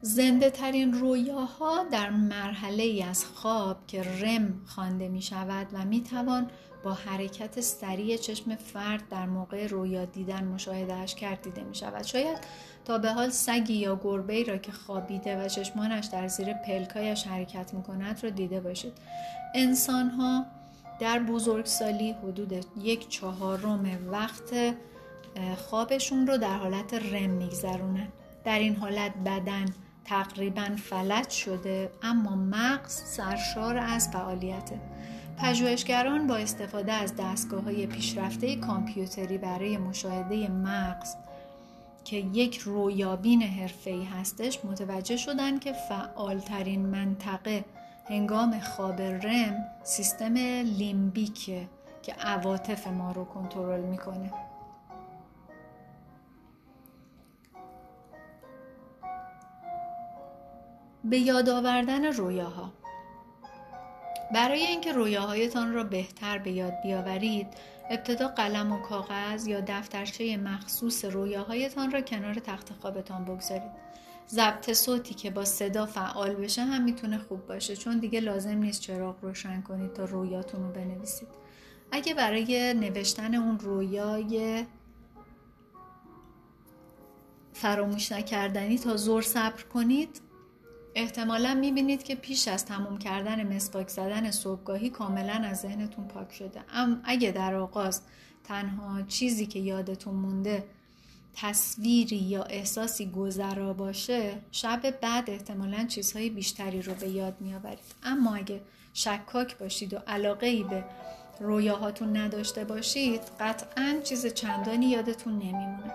زنده ترین رویاها در مرحله ای از خواب که رم خوانده می شود و می توان با حرکت سریع چشم فرد در موقع رویا دیدن مشاهدهش کرد دیده می شود شاید تا به حال سگی یا گربه را که خوابیده و چشمانش در زیر پلکایش حرکت می کند را دیده باشید. انسان ها در بزرگسالی حدود یک چهارم وقت خوابشون رو در حالت رم میگذرونن. در این حالت بدن تقریبا فلج شده اما مغز سرشار از فعالیته. پژوهشگران با استفاده از دستگاه های پیشرفته کامپیوتری برای مشاهده مغز که یک رویابین حرفه‌ای هستش متوجه شدن که فعالترین منطقه هنگام خواب رم سیستم لیمبیکه که عواطف ما رو کنترل می‌کنه. به یاد آوردن رویاها برای اینکه رویاهایتان را بهتر به یاد بیاورید ابتدا قلم و کاغذ یا دفترچه مخصوص رویاهایتان را کنار تخت خوابتان بگذارید. ضبط صوتی که با صدا فعال بشه هم می‌تونه خوب باشه چون دیگه لازم نیست چراغ روشن کنید تا رویاتون رو بنویسید. اگه برای نوشتن اون رویای فراموش نکردنی تا زور صبر کنید احتمالا می‌بینید که پیش از تموم کردن مسواک زدن صبحگاهی کاملا از ذهنتون پاک شده. اما اگه در آغاز تنها چیزی که یادتون مونده تصویری یا احساسی گذرا باشه شب بعد احتمالا چیزهای بیشتری رو به یاد میآورید. اما اگه شکاک باشید و علاقه ای به رویاهاتون نداشته باشید قطعا چیز چندانی یادتون نمیمونه.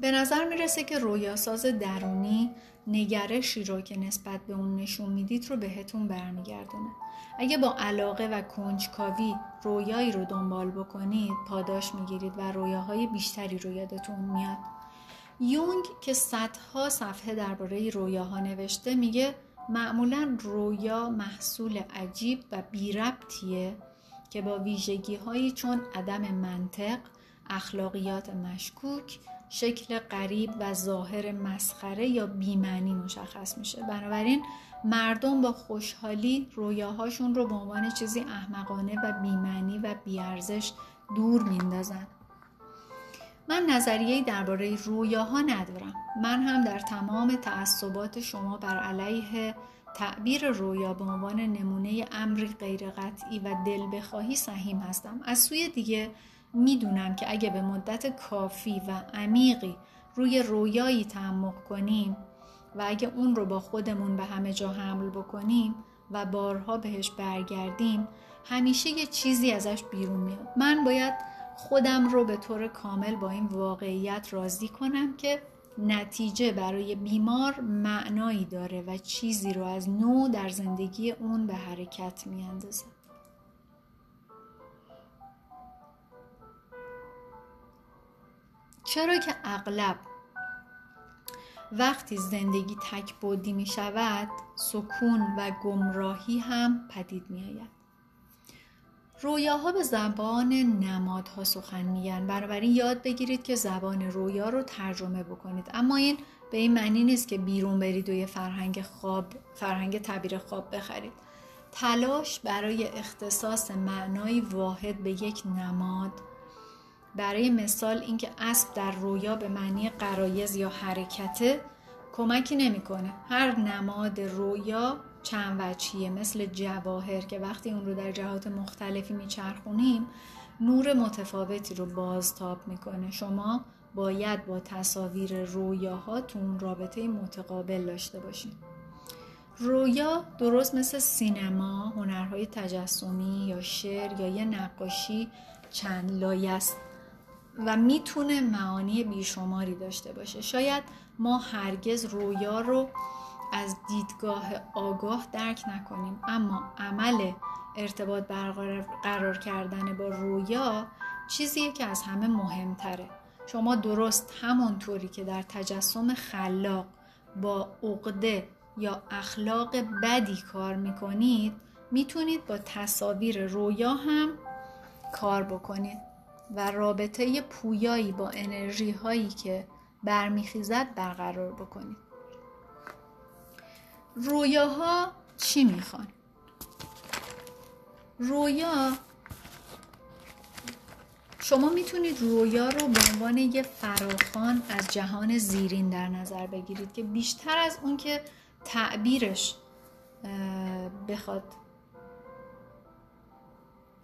به نظر می‌رسه که رویاساز درونی نگرشی رو که نسبت به اون نشون می‌دید رو بهتون برمیگردونه اگه با علاقه و کنجکاوی رویایی رو دنبال بکنید پاداش می‌گیرید و رویاهای بیشتری رو یادتون میاد. یونگ که صدها صفحه درباره رویاها نوشته میگه معمولا رویا محصول عجیب و بیربطیه که با ویژگی چون عدم منطق، اخلاقیات مشکوک، شکل غریب و ظاهر مسخره یا بیمعنی مشخص میشه. بنابراین مردم با خوشحالی رویاهاشون رو به عنوان چیزی احمقانه و بیمعنی و بیارزش دور میندازن من نظریه درباره رویاها ندارم. من هم در تمام تعصبات شما بر علیه تعبیر رویا به عنوان نمونه امری غیر قطعی و دل بخواهی سهیم هستم. از سوی دیگه می‌دونم که اگه به مدت کافی و عمیقی روی رویایی تعمق کنیم و اگه اون رو با خودمون به همه جا حمل بکنیم و بارها بهش برگردیم همیشه یه چیزی ازش بیرون میاد. من باید خودم رو به طور کامل با این واقعیت راضی کنم که نتیجه برای بیمار معنایی داره و چیزی رو از نو در زندگی اون به حرکت میاندازه. چرا که اغلب وقتی زندگی تک بودی می شود سکون و گمراهی هم پدید می آید. رویاها به زبان نمادها سخن میگن بنابراین یاد بگیرید که زبان رویا رو ترجمه بکنید. اما این به این معنی نیست که بیرون برید و یه فرهنگ خواب فرهنگ تعبیر خواب بخرید. تلاش برای اختصاص معنای واحد به یک نماد برای مثال اینکه اسب در رویا به معنی قرایز یا حرکته کمکی نمی‌کنه. هر نماد رویا چند وجهیه مثل جواهر که وقتی اون رو در جهات مختلفی میچرخونیم نور متفاوتی رو بازتاب می‌کنه. شما باید با تصاویر رویاهاتون رابطه متقابل داشته باشید رویا درست مثل سینما، هنرهای تجسمی یا شعر یا یه نقاشی چند لایه است. و می‌تونه معانی بیشماری داشته باشه. شاید ما هرگز رویا رو از دیدگاه آگاه درک نکنیم اما عمل ارتباط برقرار کردن با رویا چیزیه که از همه مهمتره. شما درست همانطوری که در تجسم خلاق با عقده یا اخلاق بدی کار می‌کنید می‌تونید با تصاویر رویا هم کار بکنید. و رابطه پویایی با انرژی هایی که برمیخیزد برقرار بکنید رویاها چی می‌خوان؟ رویا شما می‌تونید رویا رو به عنوان یه فراخان از جهان زیرین در نظر بگیرید که بیشتر از اون که تعبیرش بخواد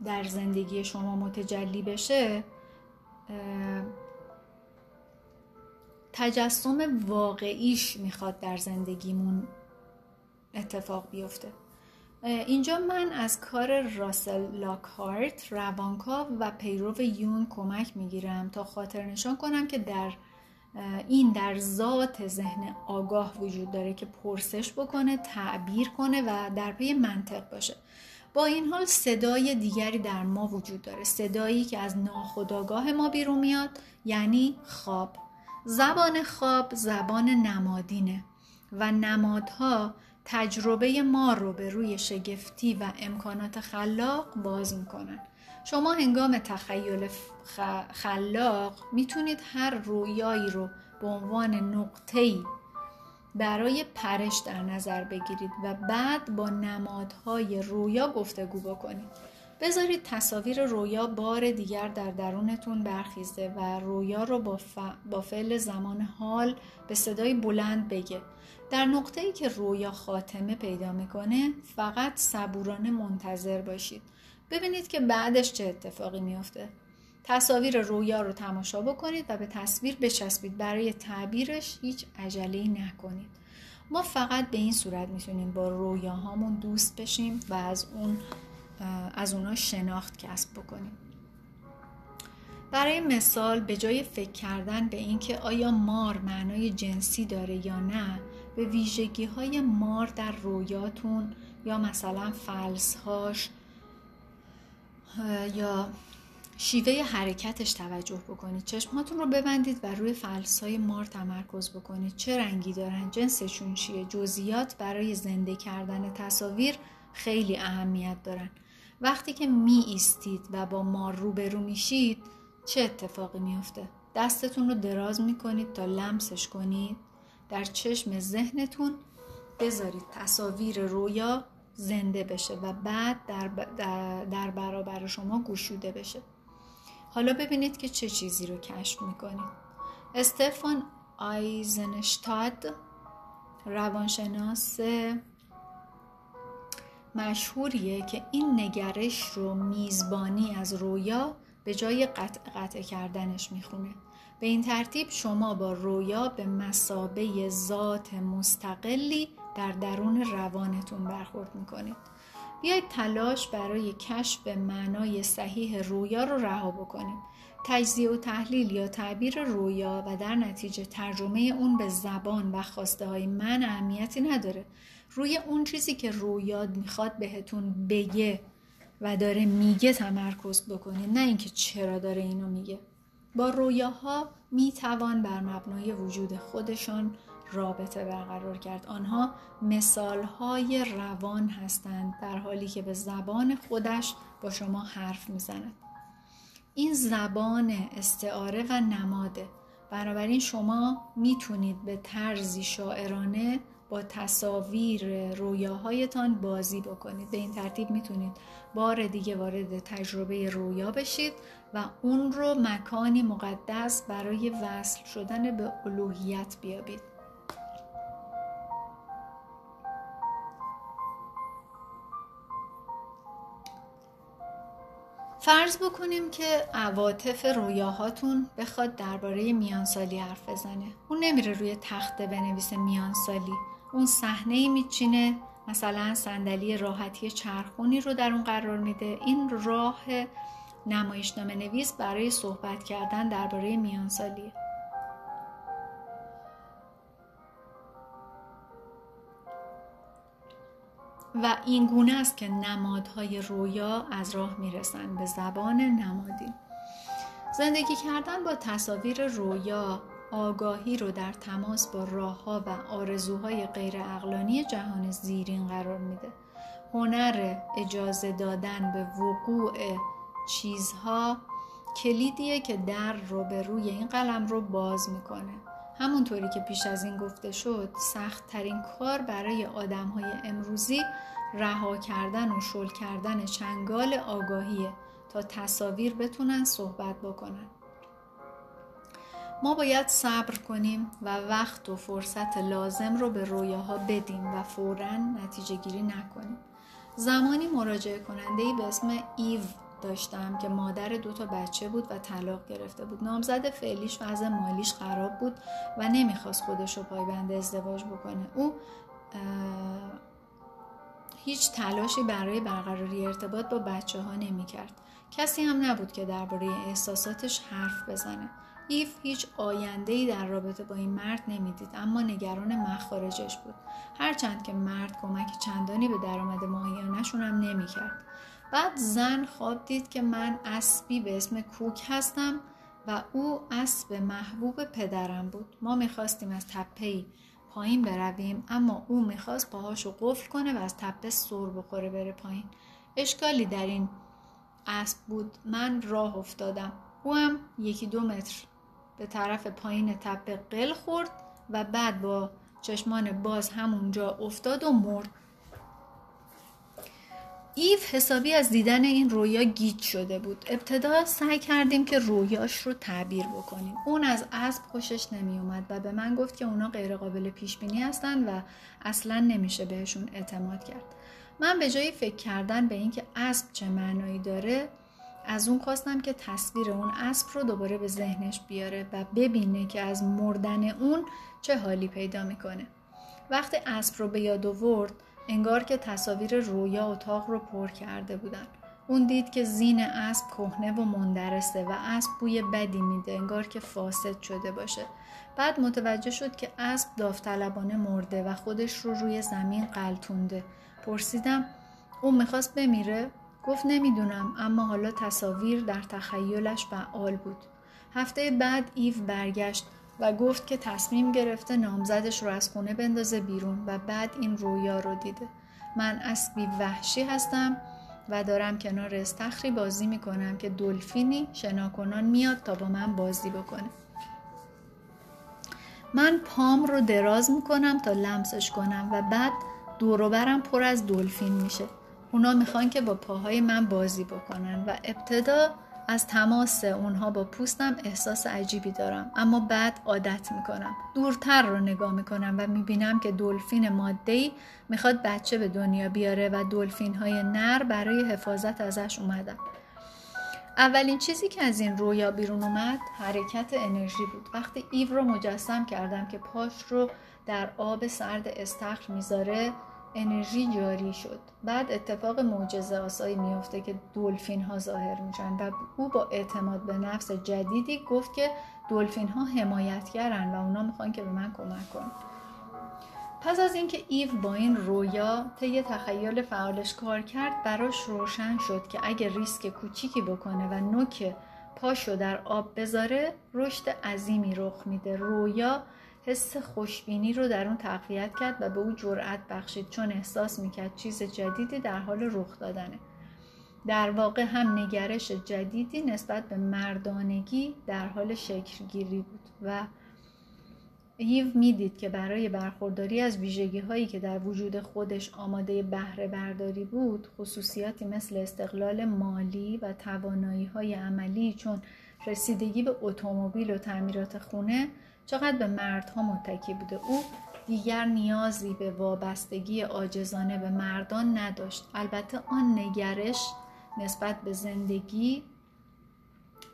در زندگی شما متجلی بشه تجسم واقعیش می‌خواد در زندگیمون اتفاق بیفته. اینجا من از کار راسل لاکهارت روانکاو و پیرو یون کمک می‌گیرم تا خاطر نشان کنم که در این در ذات ذهن آگاه وجود داره که پرسش بکنه تعبیر کنه و در پی منطق باشه. با این حال صدای دیگری در ما وجود داره صدایی که از ناخودآگاه ما بیرون میاد یعنی خواب. زبان خواب زبان نمادینه و نمادها تجربه ما رو به روی شگفتی و امکانات خلاق باز می‌کنن. شما هنگام تخیل خلاق می‌تونید هر رویایی رو به عنوان نقطه‌ای برای پرش در نظر بگیرید و بعد با نمادهای رویا گفتگو بکنید. بذارید تصاویر رویا بار دیگر در درونتون برخیزه و رویا رو با, ف... با فعل زمان حال به صدای بلند بگه. در نقطه ای که رویا خاتمه پیدا می‌کنه فقط صبورانه منتظر باشید. ببینید که بعدش چه اتفاقی میافته. تصاویر رویا رو تماشا بکنید و به تصویر بچسبید. برای تعبیرش هیچ عجله نکنید. ما فقط به این صورت می‌تونیم با رویاهامون دوست بشیم و از اون از اونا شناخت کسب بکنیم. برای مثال به جای فکر کردن به اینکه آیا مار معنای جنسی داره یا نه به ویژگی های مار در رویاتون یا مثلا فلسهاش یا شیوه حرکتش توجه بکنید. چشماتون رو ببندید و روی فلس های مار تمرکز بکنید. چه رنگی دارن جنسشون چیه؟ جزئیات برای زنده کردن تصاویر خیلی اهمیت دارن. وقتی که می ایستید و با مار روبرو میشید چه اتفاقی میفته؟ دستتون رو دراز می‌کنید تا لمسش کنید. در چشم ذهنتون بذارید تصاویر رویا زنده بشه و بعد در, در برابر شما گشوده بشه. حالا ببینید که چه چیزی رو کشف می‌کنید استفان آیزنشتاد روانشناس مشهوریه که این نگرش رو میزبانی از رویا به جای قطع قطع کردنش می‌خونه. به این ترتیب شما با رویا به مسابه ذات مستقلی در درون روانتون برخورد می‌کنید. بیایید تلاش برای کشف معنای صحیح رویا رو رها بکنیم. تجزیه و تحلیل یا تعبیر رویا و در نتیجه ترجمه اون به زبان و خواسته های من اهمیتی نداره. روی اون چیزی که رویا می‌خواد بهتون بگه و داره میگه تمرکز بکنید نه اینکه چرا داره اینو میگه. با رویاها می‌توان بر مبنای وجود خودشان رابطه برقرار کرد. آنها مثالهای روان هستند در حالی که به زبان خودش با شما حرف می‌زند. این زبان استعاره و نماده. بنابراین شما می‌تونید به طرزی شاعرانه با تصاویر رویاهایتان بازی بکنید. به این ترتیب می‌تونید بار دیگه وارد تجربه رویا بشید و اون رو مکانی مقدس برای وصل شدن به الوهیت بیابید. فرض بکنیم که عواطف رویاهاتون بخواد درباره میانسالی حرف بزنه. اون نمیره روی تخته بنویسه میانسالی. اون صحنه میچینه. مثلا صندلی راحتی چرخونی رو در اون قرار میده. این راه نمایشنامه نویس برای صحبت کردن درباره میانسالی و این گونه است که نمادهای رویا از راه می‌رسند به زبان نمادین زندگی کردن با تصاویر رویا آگاهی رو در تماس با راهها و آرزوهای غیر اقلانی جهان زیرین قرار میده. هنر اجازه دادن به وقوع چیزها کلیدیه که در رو به روی این قلم رو باز می‌کنه. همونطوری که پیش از این گفته شد سخت ترین کار برای آدم های امروزی رها کردن و شل کردن چنگال آگاهیه تا تصاویر بتونن صحبت بکنن. ما باید صبر کنیم و وقت و فرصت لازم رو به رویاها بدیم و فورا نتیجه گیری نکنیم. زمانی مراجعه کننده به اسم ایو داشتم که مادر دو تا بچه بود و طلاق گرفته بود نامزد فعلیش وضع مالیش خراب بود و نمی‌خواست خودش رو پایبند ازدواج بکنه او هیچ تلاشی برای برقراری ارتباط با بچه ها نمی کرد. کسی هم نبود که درباره احساساتش حرف بزنه. ایف هیچ آینده ای در رابطه با این مرد نمی‌دید اما نگران مخارجش بود هرچند که مرد کمک چندانی به درآمد ماهیانشون هم نمی‌کرد بعد زن خواب دید که من اسبی به اسم کوک هستم و او اسب محبوب پدرم بود. ما می‌خواستیم از تپه پایین برویم اما او می‌خواست پاهاشو قفل کنه و از تپه سر بخوره بره پایین. اشکالی در این اسب بود. من راه افتادم. او هم یکی دو متر به طرف پایین تپه قل خورد و بعد با چشمان باز همونجا افتاد و مرد. ایف حسابی از دیدن این رویا گیج شده بود. ابتدا سعی کردیم که رویاش رو تعبیر بکنیم. اون از اسب خوشش نمی اومد و به من گفت که اونا غیر قابل پیش بینی هستن و اصلا نمیشه بهشون اعتماد کرد. من به جای فکر کردن به اینکه اسب چه معنایی داره از اون خواستم که تصویر اون اسب رو دوباره به ذهنش بیاره و ببینه که از مردن اون چه حالی پیدا می‌کنه. وقتی اسب رو به یاد آورد انگار که تصاویر رویا اتاق رو پر کرده بودن. اون دید که زین اسب کهنه و مندرسه و اسب بوی بدی میده انگار که فاسد شده باشه. بعد متوجه شد که اسب داوطلبانه مرده و خودش رو روی زمین قلتونده. پرسیدم اون می‌خواست بمیره؟ گفت نمی‌دونم اما حالا تصاویر در تخیلش فعال بود. هفته بعد ایو برگشت. و گفت که تصمیم گرفته نامزدش رو از خونه بندازه بیرون و بعد این رویا رو دیده. من اسبی وحشی هستم و دارم کنار استخری بازی می‌کنم که دلفینی شناکنان میاد تا با من بازی بکنه. من پام رو دراز می‌کنم تا لمسش کنم و بعد دوروبرم پر از دلفین میشه. اونا می‌خوان که با پاهای من بازی بکنن و ابتدا از تماس اونها با پوستم احساس عجیبی دارم. اما بعد عادت می‌کنم. دورتر رو نگاه می‌کنم و می‌بینم که دلفین مادهی می‌خواد بچه به دنیا بیاره و دلفین های نر برای حفاظت ازش اومدن. اولین چیزی که از این رویا بیرون اومد حرکت انرژی بود. وقتی ایو رو مجسم کردم که پاش رو در آب سرد استخر می‌ذاره انرژی جاری شد. بعد اتفاق معجزه آسایی میفته که دلفین ها ظاهر میشن و او با اعتماد به نفس جدیدی گفت که دلفین ها حمایتگرن و اونا می‌خوان که به من کمک کنن. پس از اینکه ایو با این رویا طی تخیل فعالش کار کرد براش روشن شد که اگه ریسک کوچیکی بکنه و نوک پاشو در آب بذاره رشد عظیمی رخ میده. رویا حس خوشبینی رو در اون تقویت کرد و به او جرأت بخشید چون احساس می‌کرد چیز جدیدی در حال رخ دادنه. در واقع هم نگرش جدیدی نسبت به مردانگی در حال شکلگیری بود و هیو می‌دید که برای برخورداری از ویژگی هایی که در وجود خودش آماده بهره برداری بود خصوصیاتی مثل استقلال مالی و توانایی های عملی چون رسیدگی به اتومبیل و تعمیرات خونه چقدر به مردها متکی بوده. او دیگر نیازی به وابستگی عاجزانه به مردان نداشت. البته آن نگرش نسبت به زندگی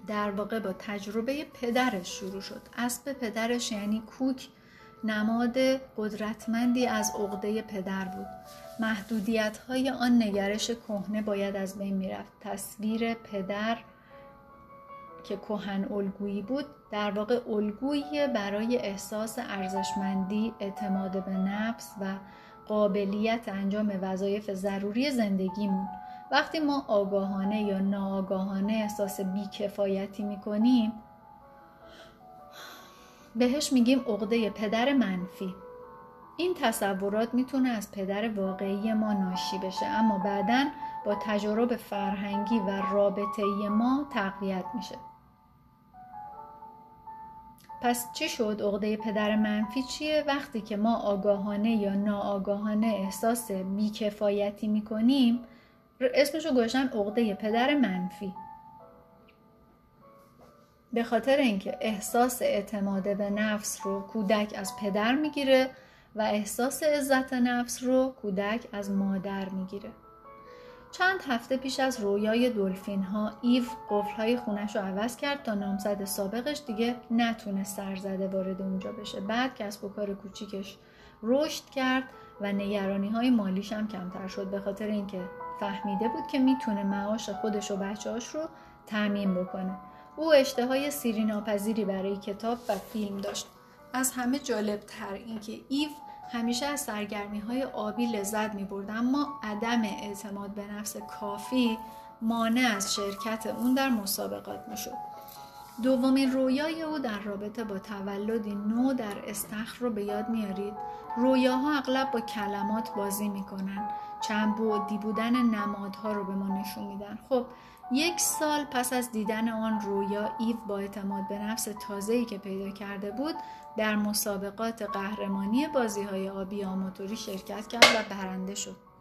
در واقع با تجربه پدرش شروع شد. اسب پدرش یعنی کوک نماد قدرتمندی از عقده پدر بود. محدودیت های آن نگرش کهنه باید از بین می‌رفت. تصویر پدر که کهن الگویی بود در واقع الگویی برای احساس ارزشمندی اعتماد به نفس و قابلیت انجام وظایف ضروری زندگیمون وقتی ما آگاهانه یا ناآگاهانه احساس بیکفایتی می‌کنیم بهش میگیم عقده پدر منفی. این تصورات می‌تونه از پدر واقعی ما ناشی بشه اما بعدا با تجارب فرهنگی و رابطه ما تقویت میشه. پس چی شد؟ عقده پدر منفی چیه؟ وقتی که ما آگاهانه یا ناآگاهانه احساس بیکفایتی می‌کنیم اسمشو گذاشتن عقده پدر منفی. به خاطر اینکه احساس اعتماد به نفس رو کودک از پدر می‌گیره و احساس عزت نفس رو کودک از مادر می‌گیره. چند هفته پیش از رویای دلفین ها ایو قفل های خونش رو عوض کرد تا نامزد سابقش دیگه نتونه سرزده وارد اونجا بشه. بعد کسب و کار کوچیکش رشد کرد و نگرانی های مالیش هم کمتر شد. به خاطر اینکه فهمیده بود که می‌تونه معاش خودش و بچهاش رو تعمین بکنه. او اشتهای سیری ناپذیری برای کتاب و فیلم داشت. از همه جالب تر اینکه ایو همیشه از سرگرمی های آبی لذت می برد اما عدم اعتماد به نفس کافی مانع از شرکت اون در مسابقات می شد. دومین رویای او در رابطه با تولدی نو در استخر رو به یاد میارید رویاها اغلب با کلمات بازی می‌کنن. چند بعدی بودن نمادها رو به ما نشون میدن. خب یک سال پس از دیدن آن رویا ایو با اعتماد به نفس تازه‌ای که پیدا کرده بود در مسابقات قهرمانی بازی های آبی آماتوری شرکت کرد و برنده شد.